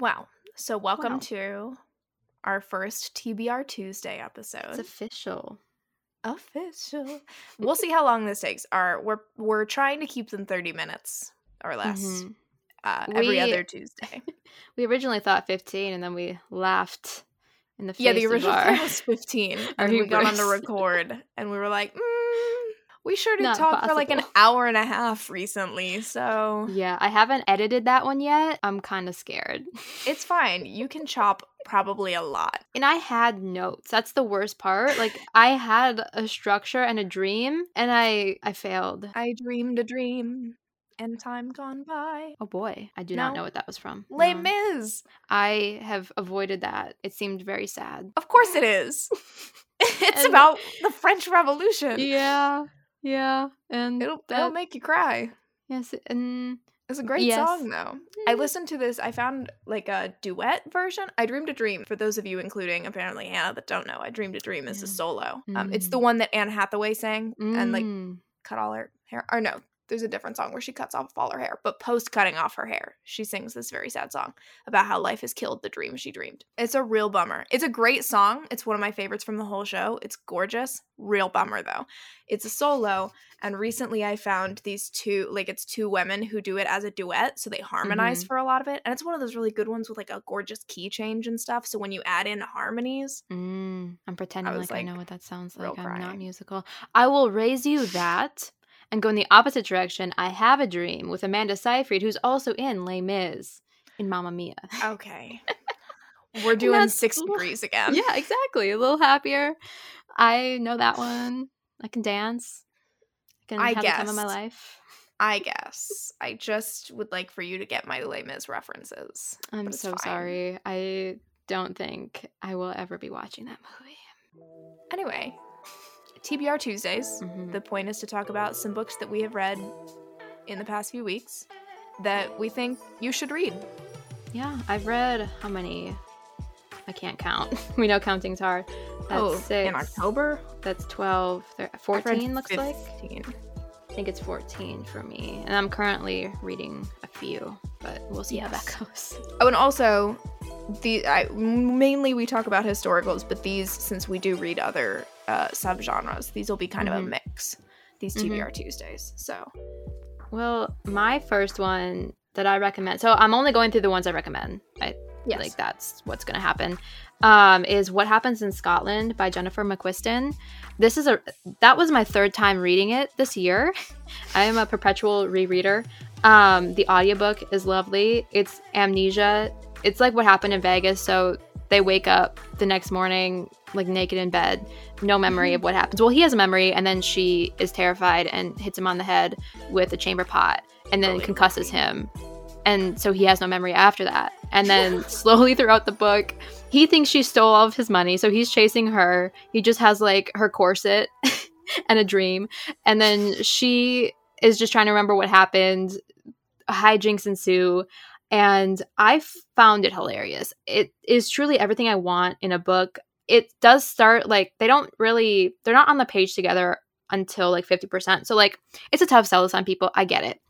Wow. So, welcome Wow. to our first TBR Tuesday episode. It's official. official. We'll see how long this takes. Our we're we're trying to keep them 30 minutes or less Mhm. uh, every We- other Tuesday. We originally thought 15 and then we laughed in the face yeah, the original our- was 15. our and we got on the record and we were like, mm, we sure did Not talk for like an hour and a half recently. So Yeah, I haven't edited that one yet. I'm kind of scared. it's fine. You can chop probably a lot. And I had notes. That's the worst part. Like I had a structure and a dream and I I failed. I dreamed a dream and time gone by. Oh boy, I do not know what that was from. Les No. Mis. I have avoided that. It seemed very sad. Of course it is. it's And- about the French Revolution. Yeah. Yeah. And It'll, that, it'll make you cry. yes, and It's a great Yes. song, though. I Mm. listened to this. I found like a duet version. I Dreamed a Dream. For those of you, including apparently Hannah, that don't know, I Dreamed a Dream is a Yeah. solo. Um, it's Mm. the one that Anne Hathaway sang and like Mm. cut all her hair. Or no, there's a different song where she cuts off all her hair. But post cutting off her hair, she sings this very sad song about how life has killed the dream she dreamed. It's a real bummer. It's a great song. It's one of my favorites from the whole show. It's gorgeous. Real bummer though. It's a solo. And recently I found these two, like it's two women who do it as a duet. So they harmonize Mhm. for a lot of it. And it's one of those really good ones with like a gorgeous key change and stuff. So when you add in harmonies, Mm, I'm pretending was, like, I know what that sounds like. I'm not musical. I will raise you that and go in the opposite direction. I have a dream with Amanda Seyfried, who's also in Les Mis in Mamma Mia. okay. We're doing six degrees again. yeah, exactly. A little happier. I know that one. I can dance. I can I have the time of my life. I guess. I just would like for you to get my Les Mis references. I'm so fine. sorry. I don't think I will ever be watching that movie. Anyway, TBR Tuesdays. Mhm. The point is to talk about some books that we have read in the past few weeks that we think you should read. Yeah, I've read how many? I can't count. we know counting's hard. That's oh, six. in October? That's 12. thir- I've read 14 looks like. 15. I think it's 14 for me. And I'm currently reading a few, but we'll see how that goes. Oh, and also, the I, mainly we talk about historicals, but these, since we do read other uh, subgenres, these will be kind of a Mhm. mix. These. TBR Tuesdays. So, Well, my first one that I recommend. So I'm only going through the ones I recommend. I yes. like that's what's going to happen. Um, is What Happens in Scotland by Jennifer McQuiston. This is a that was my third time reading it this year. I am a perpetual rereader. Um, the audiobook is lovely. It's amnesia. It's like what happened in Vegas. So they wake up the next morning like naked in bed, no memory mm-hmm. of what happens. Well, he has a memory, and then she is terrified and hits him on the head with a chamber pot, and then oh, Really concusses creepy. him. And so he has no memory after that. And then slowly throughout the book, he thinks she stole all of his money, so he's chasing her. He just has like her corset and a dream. And then she is just trying to remember what happened. Hijinks ensue. And I found it hilarious. It is truly everything I want in a book. It does start like they don't really, they're not on the page together until like 50%. So, like, it's a tough sell to some people. I get it.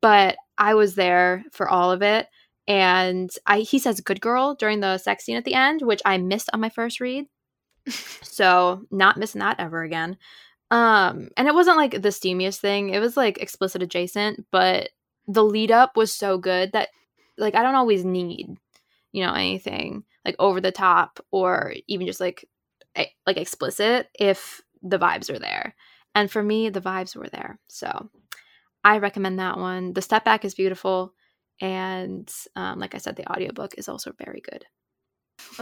But I was there for all of it and I he says good girl during the sex scene at the end, which I missed on my first read. so not missing that ever again. Um, and it wasn't like the steamiest thing. It was like explicit adjacent, but the lead up was so good that like I don't always need, you know, anything like over the top or even just like like explicit if the vibes are there. And for me, the vibes were there. So I recommend that one. The step back is beautiful and um, like i said the audiobook is also very good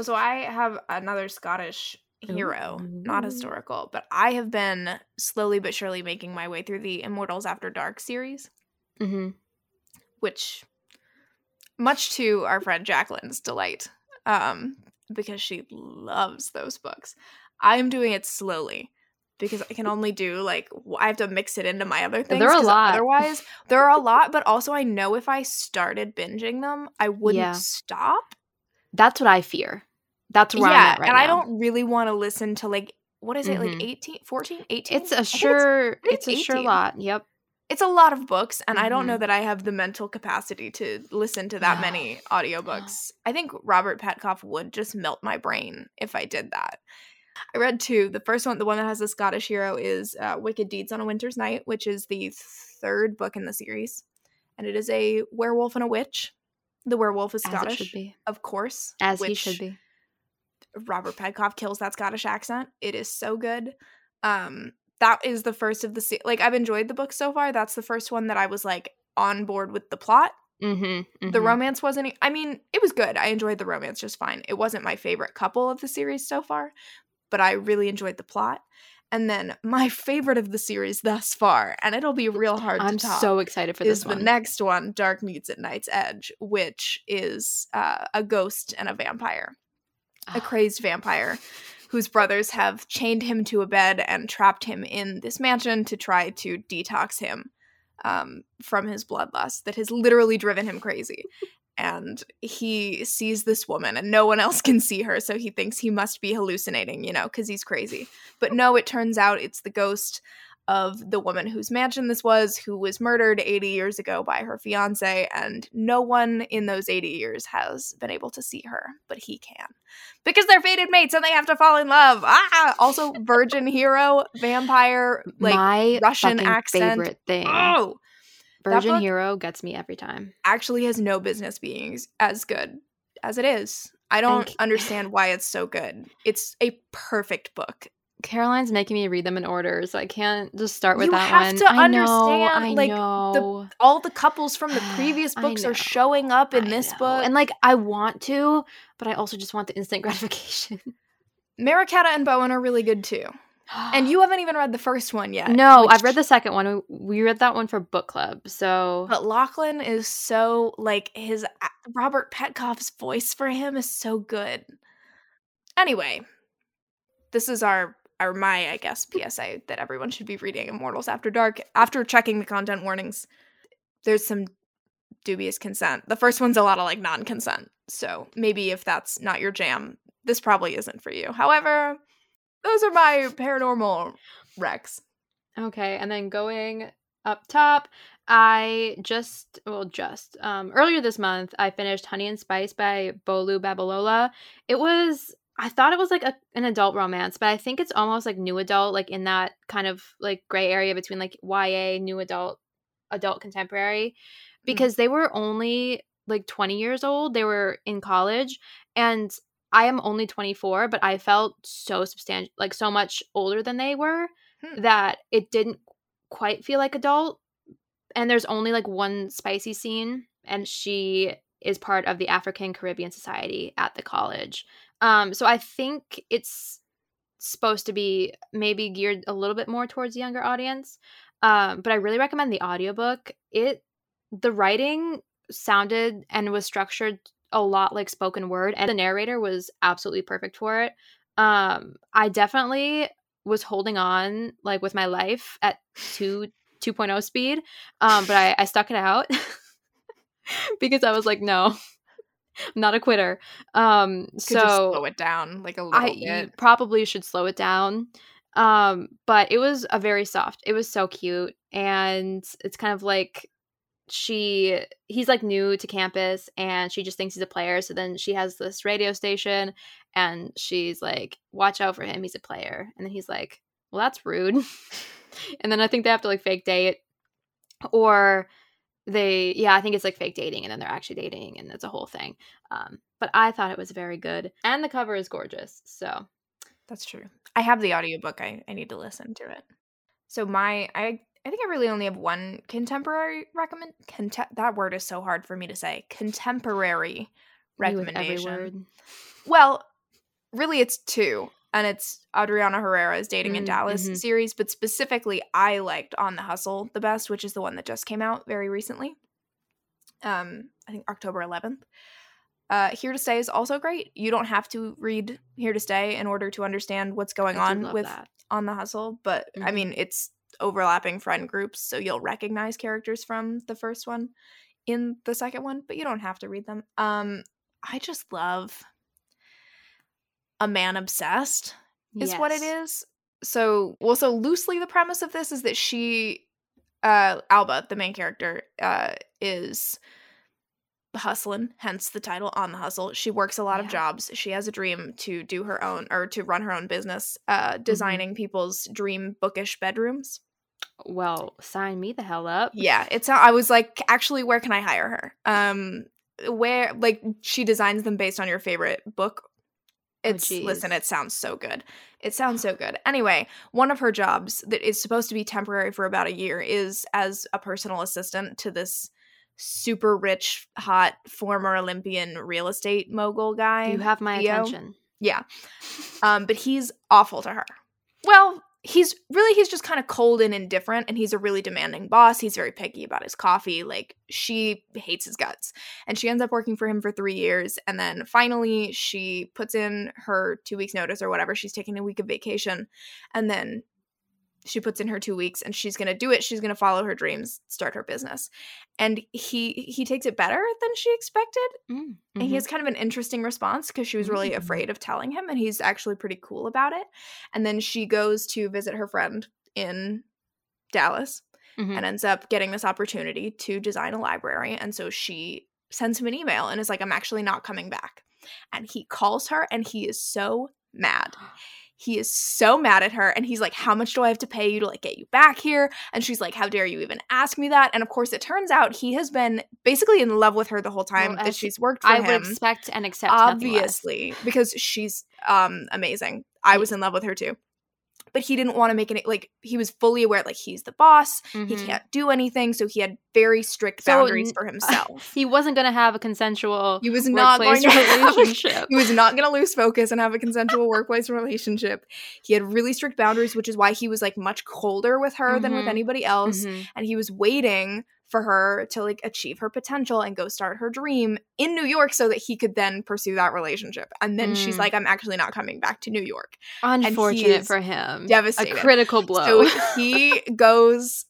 So I have another Scottish hero, not historical, but I have been slowly but surely making my way through the Immortals After Dark series, mm-hmm. which much to our friend Jacqueline's delight, um, because she loves those books. I'm doing it slowly because I can only do like I have to mix it into my other things. There are a lot. Otherwise, there are a lot, but also I know if I started binging them, I wouldn't Yeah. stop. that's what i fear that's where yeah, i'm at right and now I don't really want to listen to like what is it like Mhm. 18 14 18 it's a sure I think it's, a it's sure lot yep it's a lot of books and I don't know Mhm. that I have the mental capacity to listen to that No. many audiobooks. I think Robert Petkoff would just melt my brain if I did that. I read two. The first one, the one that has the Scottish hero, is uh, Wicked Deeds on a Winter's Night, which is the third book in the series. And it is a werewolf and a witch. The werewolf is As Scottish, it should be. of course. As he should be. Robert Petkoff kills that Scottish accent. It is so good. Um, that is the first of the se- like I've enjoyed the book so far. That's the first one that I was like on board with the plot. Mm-hmm, The romance wasn't. I mean, it was good. I enjoyed the romance just fine. It wasn't my favorite couple of the series so far, but I really enjoyed the plot. And then my favorite of the series thus far, and it'll be real hard I'm to top, so excited for this is this the next one, Dark Needs at Night's Edge, which is uh, a ghost and a vampire a crazed vampire whose brothers have chained him to a bed and trapped him in this mansion to try to detox him um, from his bloodlust that has literally driven him crazy. And he sees this woman, and no one else can see her, so he thinks he must be hallucinating, you know, because he's crazy. But no, it turns out it's the ghost of the woman whose mansion this was, who was murdered 80 years ago by her fiance, and no one in those 80 years has been able to see her, but he can. Because they're fated mates and they have to fall in love. Ah! Also, virgin hero, vampire, like, My Russian accent. favorite thing. oh! Virgin Hero gets me every time. Actually has no business being as good as it is. I don't understand why it's so good. It's a perfect book. Caroline's making me read them in order, so I can't just start with You that have one. to I know, understand, I like, the. All the couples from the previous books are showing up in I this know. book. and like I want to, but I also just want the instant gratification. Mariketa and Bowen are really good too. And you haven't even read the first one yet. No, I've read the second one. We read that one for book club. So But Lachlan is so like his Robert Petkoff's voice for him is so good. Anyway, this is our our my I guess PSA that everyone should be reading Immortals After Dark after checking the content warnings. There's some dubious consent. The first one's a lot of like non-consent. So maybe if that's not your jam, this probably isn't for you. However, those are my paranormal recs. Okay, and then going up top, I just well just um earlier this month I finished Honey and Spice by Bolu Babalola. It was I thought it was like a, an adult romance, but I think it's almost like new adult, like in that kind of like gray area between like YA, new adult, adult contemporary, because they were only like 20 years old. They were in college, and I am only 24, but I felt so substantial, like so much older than they were Hmm. that it didn't quite feel like adult. And there's only like one spicy scene, and she is part of the African Caribbean Society at the college. Um, so I think it's supposed to be maybe geared a little bit more towards the younger audience. Um, but I really recommend the audiobook. It the writing sounded and was structured a lot like spoken word and the narrator was absolutely perfect for it. Um, I definitely was holding on like with my life at 2 2.0 speed. Um, but I, I stuck it out because I was like, no, I'm not a quitter. Um, Could so just slow it down like a little I bit. probably should slow it down. Um, but it was a very soft. It was so cute, and it's kind of like she he's like new to campus and she just thinks he's a player so then she has this radio station and she's like watch out for him he's a player and then he's like well that's rude and then i think they have to like fake date or they yeah i think it's like fake dating and then they're actually dating and it's a whole thing um but i thought it was very good and the cover is gorgeous so That's true. I have the audiobook. I, I need to listen to it. So my I I think I really only have one contemporary recommend contem- that word is so hard for me to say. Contemporary recommendation. Well, really it's two. And it's Adriana Herrera's Dating in Mm, Dallas mhm. series, but specifically I liked On the Hustle the best, which is the one that just came out very recently. Um, I think October 11th. Uh, Here to Stay is also great. You don't have to read Here to Stay in order to understand what's going on with that. On the Hustle, but I Mhm. mean, it's overlapping friend groups, so you'll recognize characters from the first one in the second one, but you don't have to read them. Um, I just love a man obsessed is what it is. So, well, so loosely the premise of this is that she uh Alba, the main character, uh is hustling, hence the title on the hustle. She works a lot of jobs. She has a dream to do her own or to run her own business, uh Mm-hmm. designing people's dream bookish bedrooms. Well, sign me the hell up. Yeah, it's I was like actually where can I hire her? Um where like she designs them based on your favorite book. It's listen, it sounds so good. It sounds so good. Anyway, one of her jobs that is supposed to be temporary for about a year is as a personal assistant to this super rich, hot former Olympian real estate mogul guy. You have my Theo. attention. Yeah. Um, but he's awful to her. Well, he's really he's just kind of cold and indifferent and he's a really demanding boss. He's very picky about his coffee. Like she hates his guts. And she ends up working for him for 3 years and then finally she puts in her 2 weeks notice or whatever. She's taking a week of vacation and then she puts in her 2 weeks and she's going to do it. She's going to follow her dreams, start her business. And he he takes it better than she expected Mm, and he mhm. has kind of an interesting response because she was really Mm. afraid of telling him, and he's actually pretty cool about it. And then she goes to visit her friend in Dallas Mhm. and ends up getting this opportunity to design a library. And so she sends him an email and is like, I'm actually not coming back. And he calls her and he is so mad. He is so mad at her and he's like, How much do I have to pay you to like get you back here? And she's like, How dare you even ask me that? And of course, it turns out he has been basically in love with her the whole time Well, that she's worked for I him would expect and accept obviously because she's um amazing i was in love with her too but he didn't want to make it like he was fully aware like he's the boss he Mhm. can't do anything so he had very strict boundaries for himself He wasn't gonna have a consensual he was not going to have- relationship. he was not going to lose focus and have a consensual workplace relationship he had really strict boundaries which is why he was like much colder with her than with Mhm. anybody else Mhm. and he was waiting for her to like achieve her potential and go start her dream in New York so that he could then pursue that relationship. And then she's Mm. like, I'm actually not coming back to New York. Unfortunate for him. devastated. A critical blow. So he goes.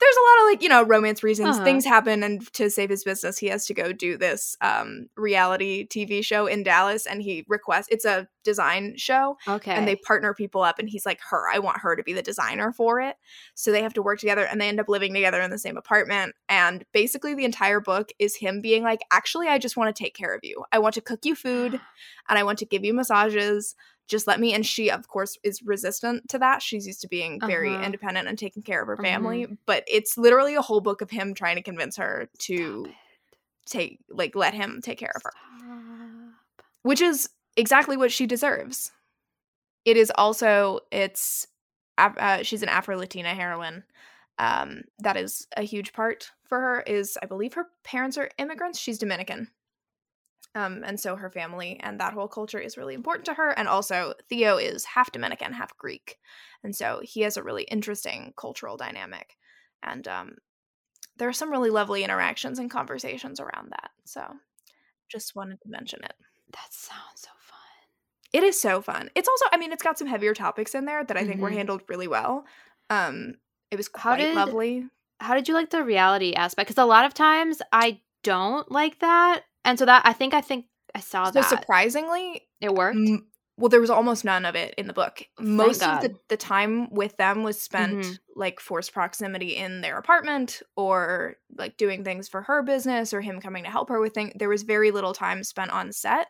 There's a lot of like you know romance reasons. Uh-huh. Things happen, and to save his business, he has to go do this um, reality TV show in Dallas. And he requests it's a design show, okay. and they partner people up and he's like her i want her to be the designer for it so they have to work together and they end up living together in the same apartment and basically the entire book is him being like actually i just want to take care of you i want to cook you food and i want to give you massages just let me and she of course is resistant to that she's used to being very Uh-huh. independent and taking care of her family but it's literally a whole book of him trying to convince her to take like let him take care of her Stop. which is exactly what she deserves. It is also it's uh, she's an Afro Latina heroine. Um, that is a huge part for her. Is I believe her parents are immigrants. She's Dominican. Um, and so her family and that whole culture is really important to her. And also Theo is half Dominican, half Greek, and so he has a really interesting cultural dynamic. And um, there are some really lovely interactions and conversations around that. So just wanted to mention it. That sounds so fun. It is so fun. It's also, I mean, it's got some heavier topics in there that I think were Mhm. handled really well. Um, it was How did- lovely. How did you like the reality aspect? Because a lot of times I don't like that, and so that I think I think I saw So that surprisingly, it worked. m- well, there was almost none of it in the book. Most of the, the time with them was spent Mhm. like forced proximity in their apartment or like doing things for her business or him coming to help her with things. There was very little time spent on set.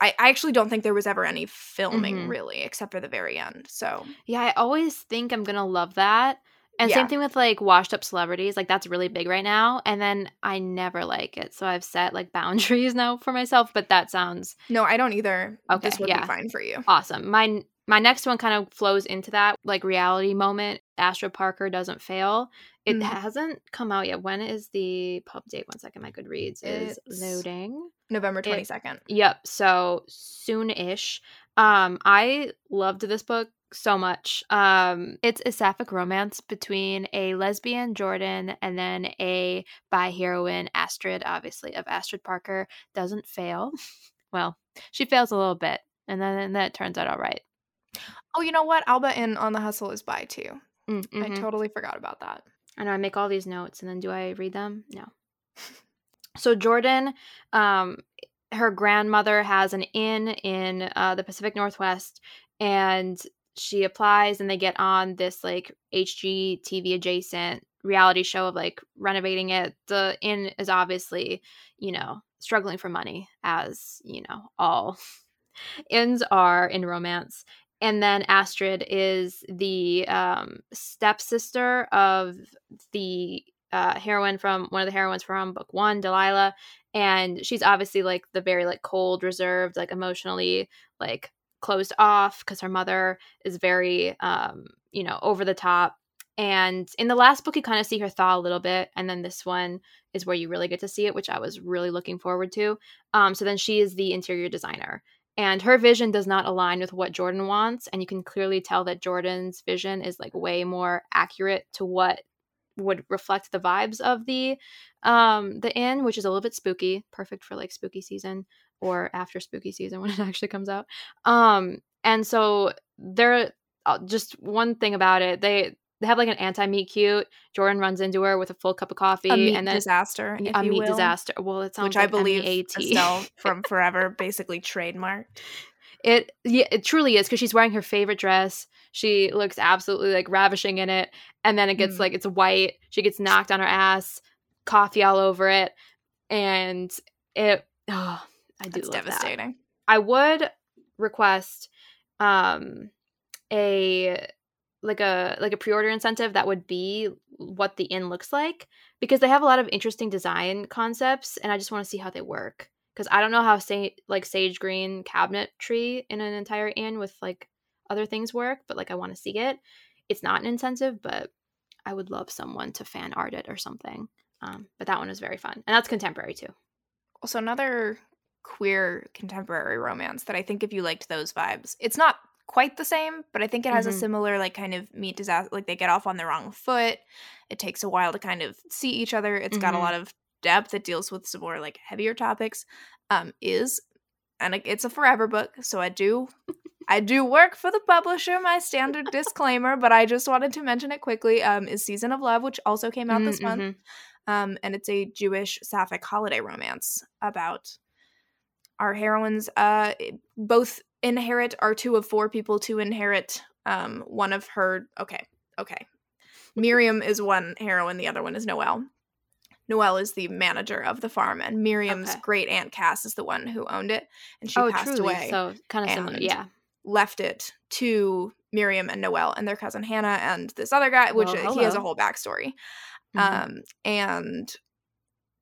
I, I actually don't think there was ever any filming Mhm. really, except for the very end. So Yeah, I always think I'm gonna love that. And Yeah. same thing with like washed up celebrities, like that's really big right now. And then I never like it. So I've set like boundaries now for myself, but that sounds no, I don't either. Okay, this would yeah. be fine for you. awesome. My my next one kind of flows into that like reality moment. Astrid Parker doesn't fail. It Mhm. hasn't come out yet. When is the pub date? One second, my Goodreads is It's- loading. November twenty second. Yep. So soon-ish. Um, I loved this book so much. Um, it's a sapphic romance between a lesbian Jordan and then a bi heroine Astrid, obviously of Astrid Parker. Doesn't fail. well, she fails a little bit, and then and then it turns out all right. Oh, you know what? Alba in On the Hustle is by too. Mm, I mhm. totally forgot about that. I know I make all these notes and then do I read them? No. So Jordan, um, her grandmother has an inn in uh, the Pacific Northwest, and she applies and they get on this like HGTV adjacent reality show of like renovating it. The inn is obviously, you know, struggling for money, as you know, all inns are in romance. And then Astrid is the um, stepsister of the uh, heroine from one of the heroines from book one, Delilah, and she's obviously like the very like cold, reserved, like emotionally like closed off because her mother is very um, you know over the top and in the last book, you kind of see her thaw a little bit, and then this one is where you really get to see it, which I was really looking forward to. Um, so then she is the interior designer, and her vision does not align with what Jordan wants, and you can clearly tell that Jordan's vision is like way more accurate to what would reflect the vibes of the um the inn which is a little bit spooky perfect for like spooky season or after spooky season when it actually comes out um and so there uh, just one thing about it they they have like an anti meet cute. Jordan runs into her with a full cup of coffee, a meat and then disaster, a meat will, disaster. Well, it sounds which like I believe M-E-A-T. Estelle from Forever basically trademarked. It yeah, it truly is because she's wearing her favorite dress. She looks absolutely like ravishing in it, and then it gets Mm. like it's white. She gets knocked on her ass, coffee all over it, and it. Oh, I do That's love that. It's devastating. I would request um a like a like a pre-order incentive that would be what the inn looks like because they have a lot of interesting design concepts and I just want to see how they work because I don't know how say like sage green cabinetry in an entire inn with like other things work but like I want to see it it's not an incentive but I would love someone to fan art it or something um, but that one is very fun and that's contemporary too Also, another queer contemporary romance that I think if you liked those vibes, it's not quite the same, but I think it has a Mhm. similar like kind of meet disaster. Like they get off on the wrong foot. It takes a while to kind of see each other. It's got a Mhm. lot of depth. It deals with some more like heavier topics. Um, is and it's a forever book, so I do. I do work for the publisher, my standard disclaimer, but I just wanted to mention it quickly. Um, is Season of Love, which also came out this Mm, month mhm. um, and it's a Jewish sapphic holiday romance about our heroines. Uh, both inherit are two of four people to inherit. Um, one of her. Okay, okay. Miriam is one heroine. The other one is Noelle. Noelle is the manager of the farm, and Miriam's Okay. great aunt Cass is the one who owned it, and she oh passed truly away so kind of similar yeah left it to Miriam and Noelle and their cousin Hannah and this other guy, which Well, he has a whole backstory. Mhm. Um, and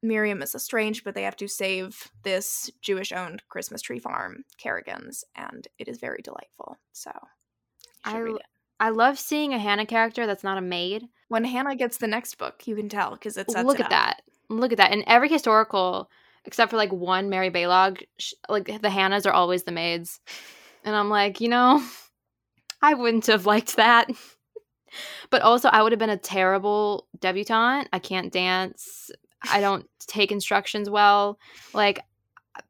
Miriam is estranged, but they have to save this Jewish owned Christmas tree farm, Kerrigan's, and it is very delightful. So I read l- it. I love seeing a Hannah character that's not a maid. When Hannah gets the next book, you can tell because it sets Look it at that. Look at that. In every historical, except for like one Mary Balogh, sh- like the Hannahs are always the maids. And I'm like, you know, I wouldn't have liked that. but also, I would have been a terrible debutante. I can't dance. I don't take instructions well. Like,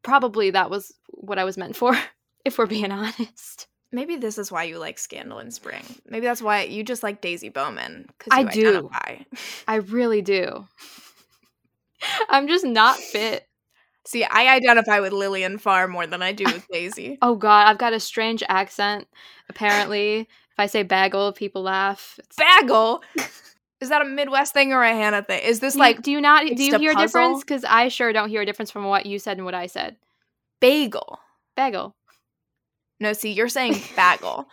probably that was what I was meant for, if we're being honest. Maybe this is why you like Scandal in Spring. Maybe that's why you just like Daisy Bowman because I do. identify. I really do. I'm just not fit. See, I identify with Lillian far more than I do with Daisy. Oh god, I've got a strange accent. Apparently, if I say bagel, people laugh. It's, Bagel. Is that a Midwest thing or a Hannah thing? Is this like do you not do you a hear a difference? Because I sure don't hear a difference from what you said and what I said. bagel? Bagel, No, see, you're saying bagel.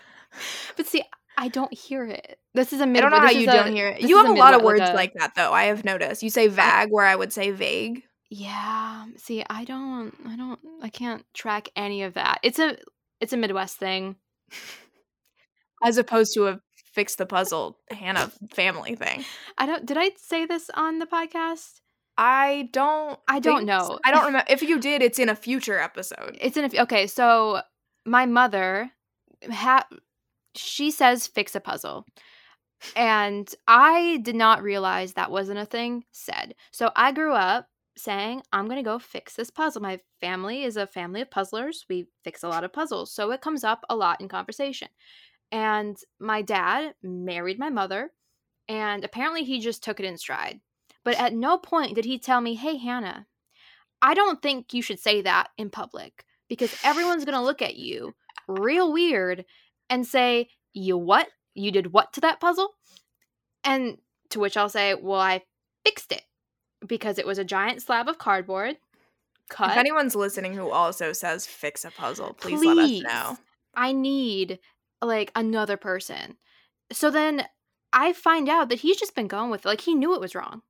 but see, I don't hear it. This is a mid. I don't know how you a- don't hear it. You have a lot of like words a- like that, though. I have noticed. You say vag where I would say vague. Yeah. See, I don't. I don't. I can't track any of that. It's a. It's a Midwest thing. as opposed to a fix the puzzle Hannah family thing. I don't. Did I say this on the podcast? I don't. I don't know. I don't remember. If you did, it's in a future episode. It's in a f- okay. So my mother, ha- she says fix a puzzle, and I did not realize that wasn't a thing said. So I grew up saying I'm gonna go fix this puzzle. My family is a family of puzzlers. We fix a lot of puzzles, so it comes up a lot in conversation. And my dad married my mother, and apparently he just took it in stride. But at no point did he tell me, "Hey, Hannah." I don't think you should say that in public because everyone's going to look at you real weird and say, You what? You did what to that puzzle? And To which I'll say, well, I fixed it because it was a giant slab of cardboard cut. If anyone's listening who also says fix a puzzle, please, let us Please. know. I need like another person. So then I find out that he's just been going with it. Like he knew it was wrong,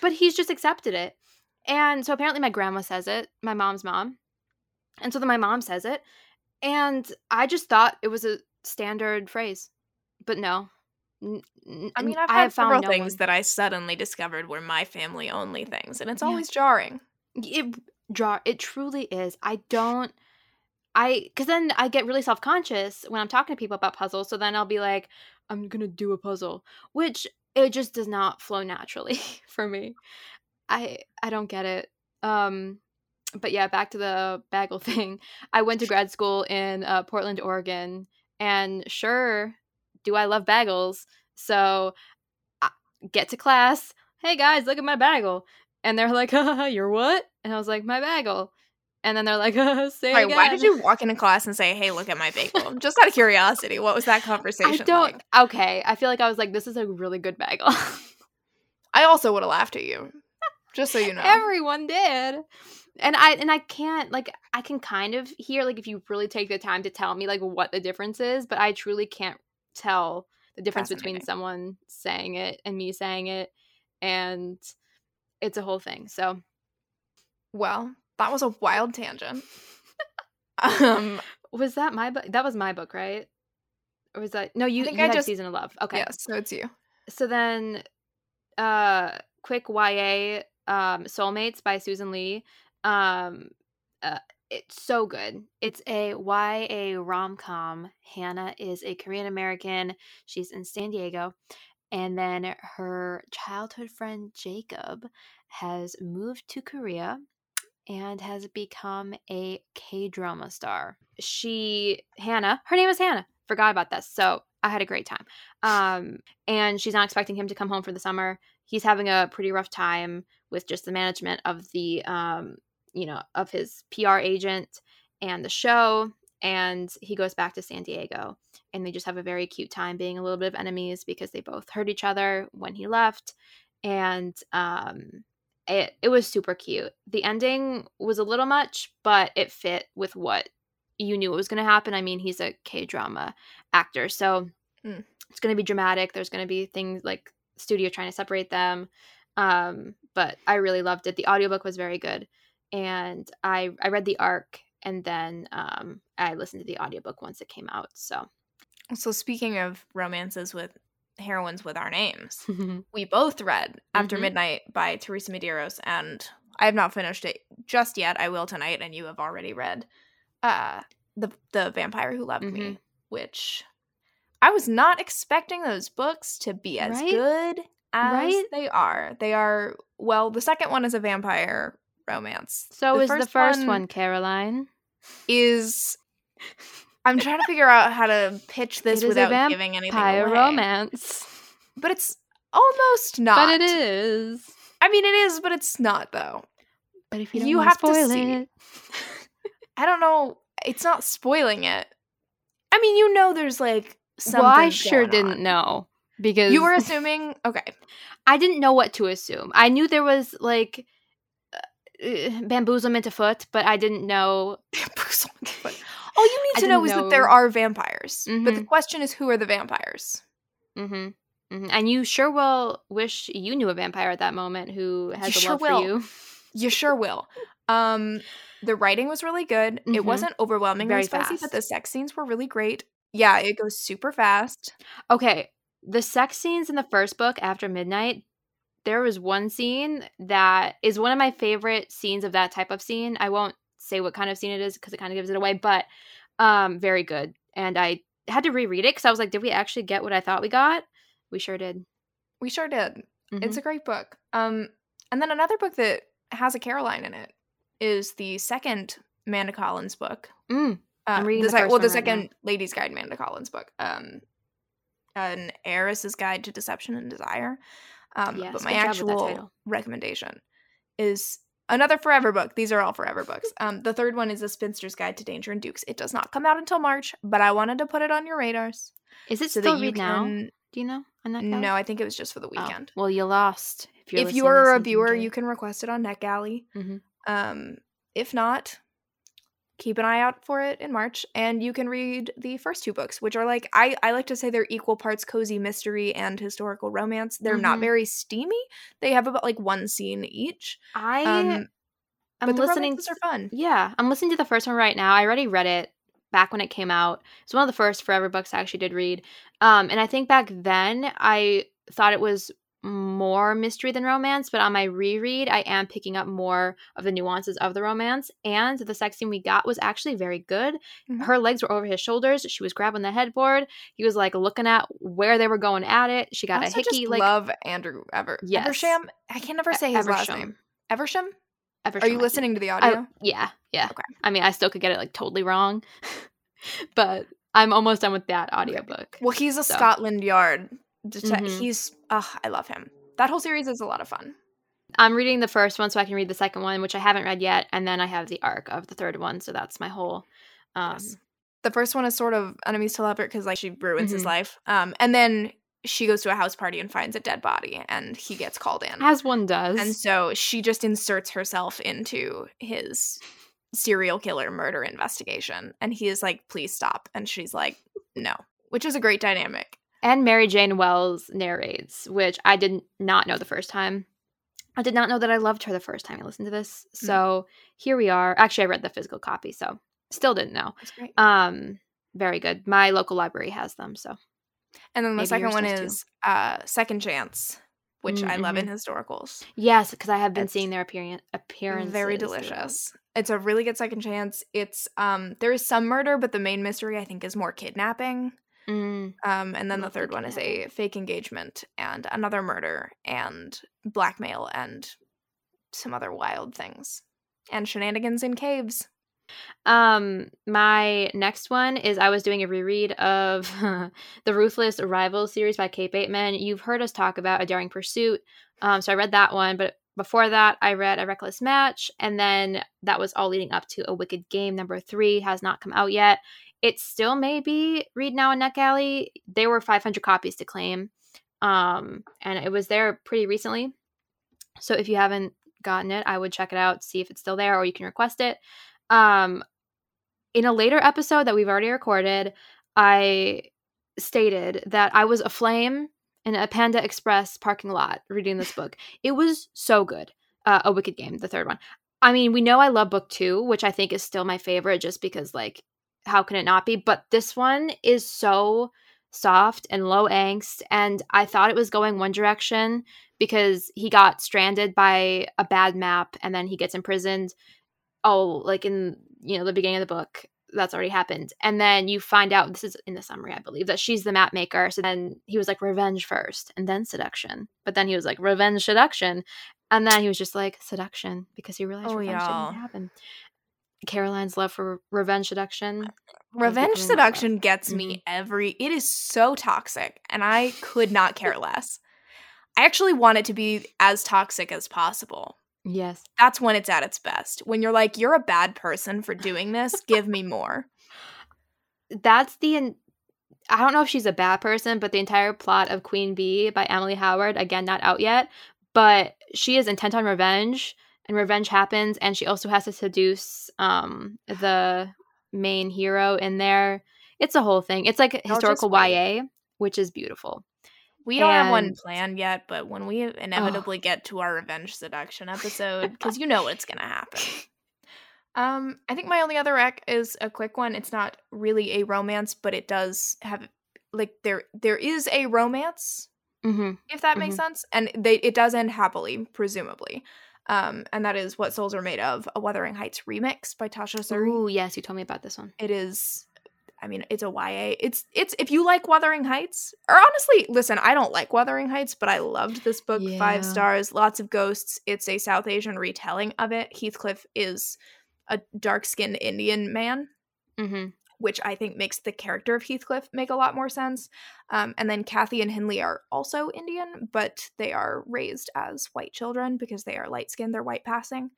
but he's just accepted it. And so apparently my grandma says it, my mom's mom. And so then my mom says it. And I just thought it was a standard phrase. But no. N- I mean, I've had have found several no things one- that I suddenly discovered were my family only things, and it's Yeah. always jarring. it draw it truly is i don't i because then i get really self-conscious when i'm talking to people about puzzles so then i'll be like i'm gonna do a puzzle which it just does not flow naturally for me. I i don't get it. Um but yeah back to the bagel thing. I went to grad school in uh, portland oregon and sure do i love bagels so I get to class hey guys look at my bagel and they're like you're what? And i was like my bagel and then they're like oh, say it Wait, why did you walk into class and say, "Hey, look at my bagel"? Just out of curiosity, what was that conversation i don't like? okay i feel like i was like this is a really good bagel I also would have laughed at you, just so you know. everyone did and i and i can't like i can kind of hear like if you really take the time to tell me like what the difference is but i truly can't tell the difference between someone saying it and me saying it and it's a whole thing so well, that was a wild tangent. um, was that my book? That was my book right? Or was that no you, think you I had just- season of love. Okay. Yes, so it's you. so then uh quick ya um Seoulmates by susan lee. Um uh, it's so good. It's a ya rom-com. Hannah is a korean american. She's in san diego. And then her childhood friend jacob has moved to korea and has become a k-drama star she hannah her name is hannah forgot about this so i had a great time um and she's not expecting him to come home for the summer. He's having a pretty rough time with just the management of the um, you know, of his PR agent and the show and he goes back to San Diego and they just have a very cute time being a little bit of enemies because they both hurt each other when he left and um it it was super cute. The ending was a little much, but it fit with what you knew was going to happen. I mean, he's a K-drama actor, so Mm. it's going to be dramatic. There's going to be things like studio trying to separate them. Um, but I really loved it. The audiobook was very good. And I I read the arc and then um I listened to the audiobook once it came out. So So speaking of romances with heroines with our names, we both read After Mhm. Midnight by Teresa Medeiros, and I have not finished it just yet. I will tonight, and you have already read uh the the Vampire Who Loved Me, Mhm. which I was not expecting those books to be as Right? good as Right? they are. They are well, the second one is a vampire romance. so is the first one, Caroline. is I'm trying to figure out how to pitch this It is a without giving anything away. romance. But it's almost not. But it is. I mean, it is, but it's not though. But if you don't You have to see. it. I don't know. It's not spoiling it. I mean, you know, there's like something. well, I sure didn't on. know because You were assuming. Okay. I didn't know what to assume. I knew there was like uh, bamboozlement afoot, but I didn't know. But all you I need to know is that there are vampires. But the Mhm. question is, who are the vampires? hmm hmm And you sure will wish you knew a vampire at that moment who has You a sure love will. for you. You sure will. Um, the writing was really good. It Mhm. wasn't overwhelmingly Very spicy, fast. but the sex scenes were really great. Yeah, it goes super fast. Okay, the sex scenes in the first book, After Midnight, there was one scene that is one of my favorite scenes of that type of scene. I won't say what kind of scene it is because it kind of gives it away, but um, very good. And I had to reread it because I was like, did we actually get what I thought we got? We sure did. We sure did. Mhm. It's a great book. Um, and then another book that has a Caroline in it is the second Manda Collins book. Mm, Uh, I'm reading the the well, the right now. second Ladies Guide Manda Collins book. Um, an heiress's guide to deception and desire. Um, Yes, but my good job with that actual recommendation is another forever book. These are all forever books. Um, the third one is a spinster's guide to danger and dukes. It does not come out until March, but I wanted to put it on your radars Is it so still that you read now? can. Do you know? on NetGalley? No, I think it was just for the Oh, weekend. well, you lost. If you're if you are a reviewer, you can request it on NetGalley. Mhm. Um, if not, keep an eye out for it in March, and you can read the first two books, which are like I I like to say they're equal parts cozy mystery and historical romance. They're not Mhm. very steamy. They have about like one scene each. I Um, I'm listening. romances are fun. Yeah, I'm listening to the first one right now. I already read it back when it came out. It's one of the first forever books I actually did read. Um, and I think back then I thought it was more mystery than romance, but on my reread, I am picking up more of the nuances of the romance. And the sex scene we got was actually very good. Mhm. Her legs were over his shoulders. She was grabbing the headboard. He was like looking at where they were going at it. She got I a hickey just like love Andrew Ever Yes. Eversham. I can never say his last Eversham. name. Eversham. Eversham, Are you listening to the I- audio? yeah, yeah. Okay. I mean, I still could get it like totally wrong, but I'm almost done with that audiobook. Well, he's a So. Scotland Yard. dete- Mhm. He's, ugh, I love him. That whole series is a lot of fun. I'm reading the first one so I can read the second one, which I haven't read yet, and then I have the arc of the third one, so that's my whole. Um, Yes. The first one is sort of enemies to lover because like she ruins his Mhm. life. Um, and then she goes to a house party and finds a dead body, and he gets called in. As one does. And so she just inserts herself into his serial killer murder investigation, and he is like, "Please stop," and she's like, "No," which is a great dynamic. And Mary Jane Wells narrates, which I did not know the first time. I did not know that I loved her the first time I listened to this. Mm. So here we are. Actually, I read the physical copy, so still didn't know. That's great. Um, very good. My local library has them, so And then the maybe second one is uh, Second Chance, which I love in Mm-hmm. historicals. yes, because I have been It's seeing their appearance. Appearances Very delicious. It's a really good second chance. It's um there is some murder, but the main mystery I think is more kidnapping. Mm, Um, and then the third one is a fake engagement and another murder and blackmail and some other wild things and shenanigans in caves. Um, my next one is I was doing a reread of the Ruthless Rivals series by Kate Bateman. You've heard us talk about A Daring Pursuit. Um, so I read that one, but before that, I read A Reckless Match, and then that was all leading up to A Wicked Game number three has not come out yet. It still may be read now in NetGalley. There were 500 copies to claim, um, and it was there pretty recently. So if you haven't gotten it, I would check it out, see if it's still there, or you can request it um in a later episode that we've already recorded i stated that i was aflame in a panda express parking lot reading this book it was so good uh, a wicked game the third one i mean we know i love book two which i think is still my favorite just because like how can it not be but this one is so soft and low angst and i thought it was going one direction because he got stranded by a bad map and then he gets imprisoned oh, like in you know the beginning of the book, that's already happened, and then you find out this is in the summary, I believe, that she's the map maker. So then he was like revenge first, and then seduction, but then he was like revenge seduction, and then he was just like seduction because he realized Oh, revenge y'all. didn't happen. Caroline's love for revenge seduction. Uh, revenge becoming seduction gets me mm-hmm. every it is so toxic and I could not care less. I actually want it to be as toxic as possible. Yes. That's when it's at its best. When you're like, you're a bad person for doing this, give me more. that's the en- I don't know if she's a bad person, but the entire plot of Queen Bee by Amalie Howard, again not out yet, but she is intent on revenge and revenge happens and she also has to seduce um the main hero in there. It's a whole thing. It's like historical. YA, which is beautiful. We don't have one And- planned yet, but when we inevitably get to our revenge seduction episode, because you know what's gonna happen. Um, I think my only other rec is a quick one. It's not really a romance, but it does have like there there is a romance, hmm if that makes sense, and they it does end happily, presumably. Um, and that is what souls are made of, a Wuthering Heights remix by Tasha Suri. Ooh, yes, you told me about this one. It is I mean, it's a YA. It's it's if you like Wuthering Heights, or honestly, listen, I don't like Wuthering Heights, but I loved this book. Yeah. Five stars, lots of ghosts. It's a South Asian retelling of it. Heathcliff is a dark-skinned Indian man, hmm which I think makes the character of Heathcliff make a lot more sense. Um, and then Cathy and Hindley are also Indian, but they are raised as white children because they are light-skinned. They're white passing.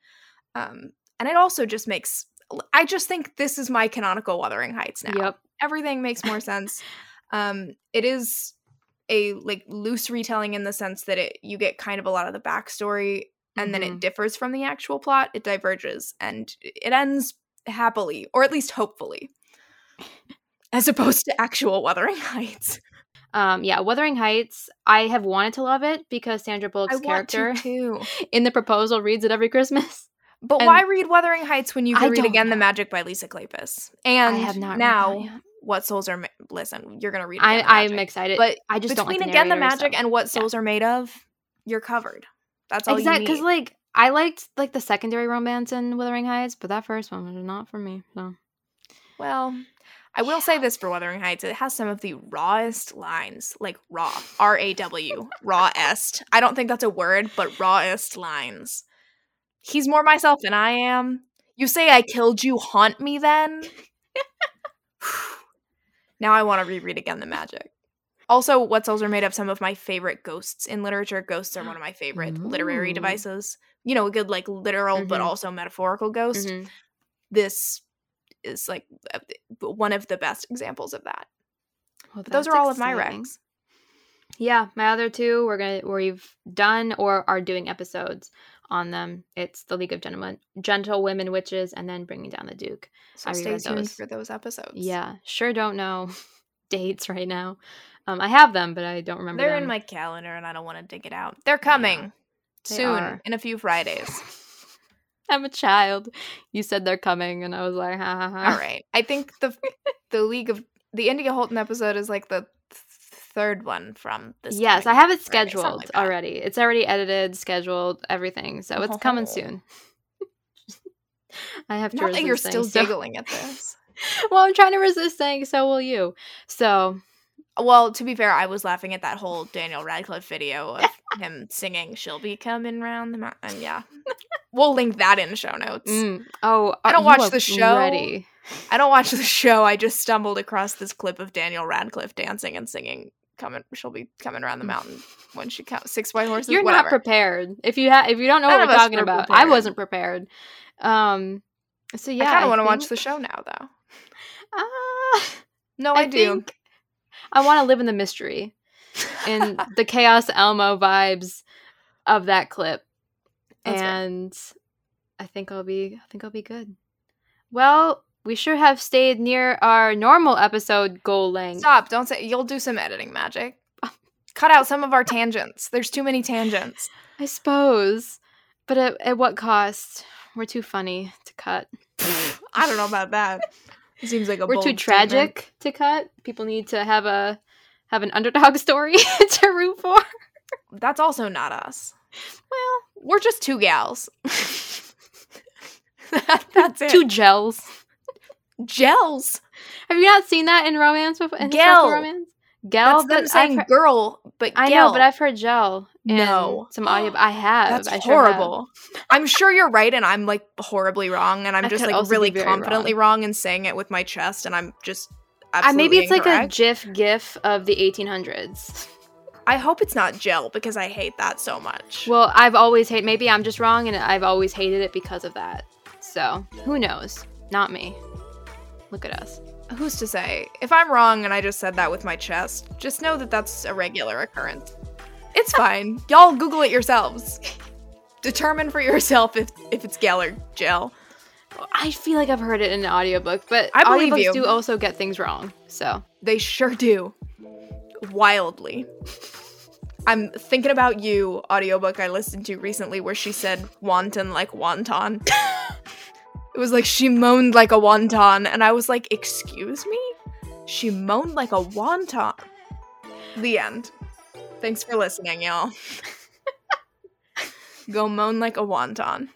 Um, and it also just makes. I just think this is my canonical Wuthering Heights now Yep. everything makes more sense. Um, it is a like loose retelling in the sense that it you get kind of a lot of the backstory and then Mhm. it differs from the actual plot. It diverges and it ends happily, or at least hopefully, as opposed to actual Wuthering Heights. Um, yeah, Wuthering Heights. I have wanted to love it because Sandra Bullock's character too. in the proposal reads it every Christmas. But And- why read Wuthering Heights when you I read again The. Magic by Lisa Kleypas? And I have not now, read that yet. What Souls Are Ma- Listen, you're going to read I, I'm excited, But I just don't Between like Again the Magic so- and What yeah. Souls Are Made Of, you're covered. That's all exactly because like I liked like the secondary romance in Wuthering Heights, but that first one was not for me. So Well, I will say this for Wuthering Heights: it has some of the rawest lines, like raw, R A W, rawest. I don't think that's a word, but rawest lines. He's more myself than I am. You say I killed you, haunt me then. now I want to reread again the magic. Also, what souls are made of some of my favorite ghosts in literature. Ghosts are one of my favorite literary devices. You know, a good like literal but Mhm. also metaphorical ghost Mhm. this is like uh, one of the best examples of that. Well, those are all of my exciting. recs. Yeah, my other two we're gonna we've done or are doing episodes on them. It's the League of Gentlemen, Gentle Women Witches, and then Bringing Down the Duke. So I stay tuned those. for those episodes. Yeah, sure don't know dates right now. Um, I have them, but I don't remember. They're them. in my calendar and I don't want to dig it out. They're coming they soon are. in a few Fridays. I'm a child. You said they're coming, and I was like, ha ha ha. All right. I think the the League of the India Holton episode is like the th- third one from this. Yes, I have it Friday, scheduled like already. It's already edited, scheduled, everything. So it's coming Oh. soon. I have to Not that you're saying still so. giggling at this. well, I'm trying to resist saying so will you. So Well, to be fair, I was laughing at that whole Daniel Radcliffe video of him singing "She'll be coming round the mountain." Yeah, we'll link that in the show notes. mm, oh, I uh, don't watch the show. Ready. I don't watch the show. I just stumbled across this clip of Daniel Radcliffe dancing and singing. Coming, she'll be coming around the mountain when she comes. Six white horses. You're whatever. not prepared. If you have, if you don't know None what we're talking about, I wasn't prepared. Um. So yeah, I kind of want to watch the show now, though. Ah, No, I, I, do. think I want to live in the mystery in the chaos Elmo vibes of that clip, That's and I think I'll be. I think I'll be good. Well, we sure have stayed near our normal episode goal length. Stop! Don't say. You'll do some editing magic. Cut out some of our tangents. There's too many tangents. I suppose, but at, at what cost? We're too funny to cut. I don't know about that. It seems like a We're bold too statement. tragic to cut. People need to have a have an underdog story to root for. That's also not us. Well, We're just two gals. That- That's it. two gels. gels. Have you not seen that in romance before? In Gel. romance? Gel, That's but I've saying heard- girl, but I gel. know, but I've heard gel. No. some audio. I have. That's I sure have. horrible. I'm sure you're right, and I'm like horribly wrong, and I'm I just like really confidently wrong. and saying it with my chest, and I'm just Uh, maybe it's like a. GIF GIF of the 1800s. I hope it's not gel because I hate that so much. Well, I've always hated. Maybe I'm just wrong, and I've always hated it because of that. So who knows? Not me. Look at us. Who's to say? If I'm wrong and I just said that with my chest, just know that that's a regular occurrence. It's fine. Y'all Google it yourselves. Determine for yourself if if it's gel or gel. I feel like I've heard it in an audiobook, but I believe audiobooks you. do also get things wrong. So They sure do. Wildly. I'm thinking about you, audiobook I listened to recently where she said wanton like wonton. it was like she moaned like a wonton, and I was like, excuse me? She moaned like a wonton. The end. Thanks for listening, y'all. Go moan like a wonton.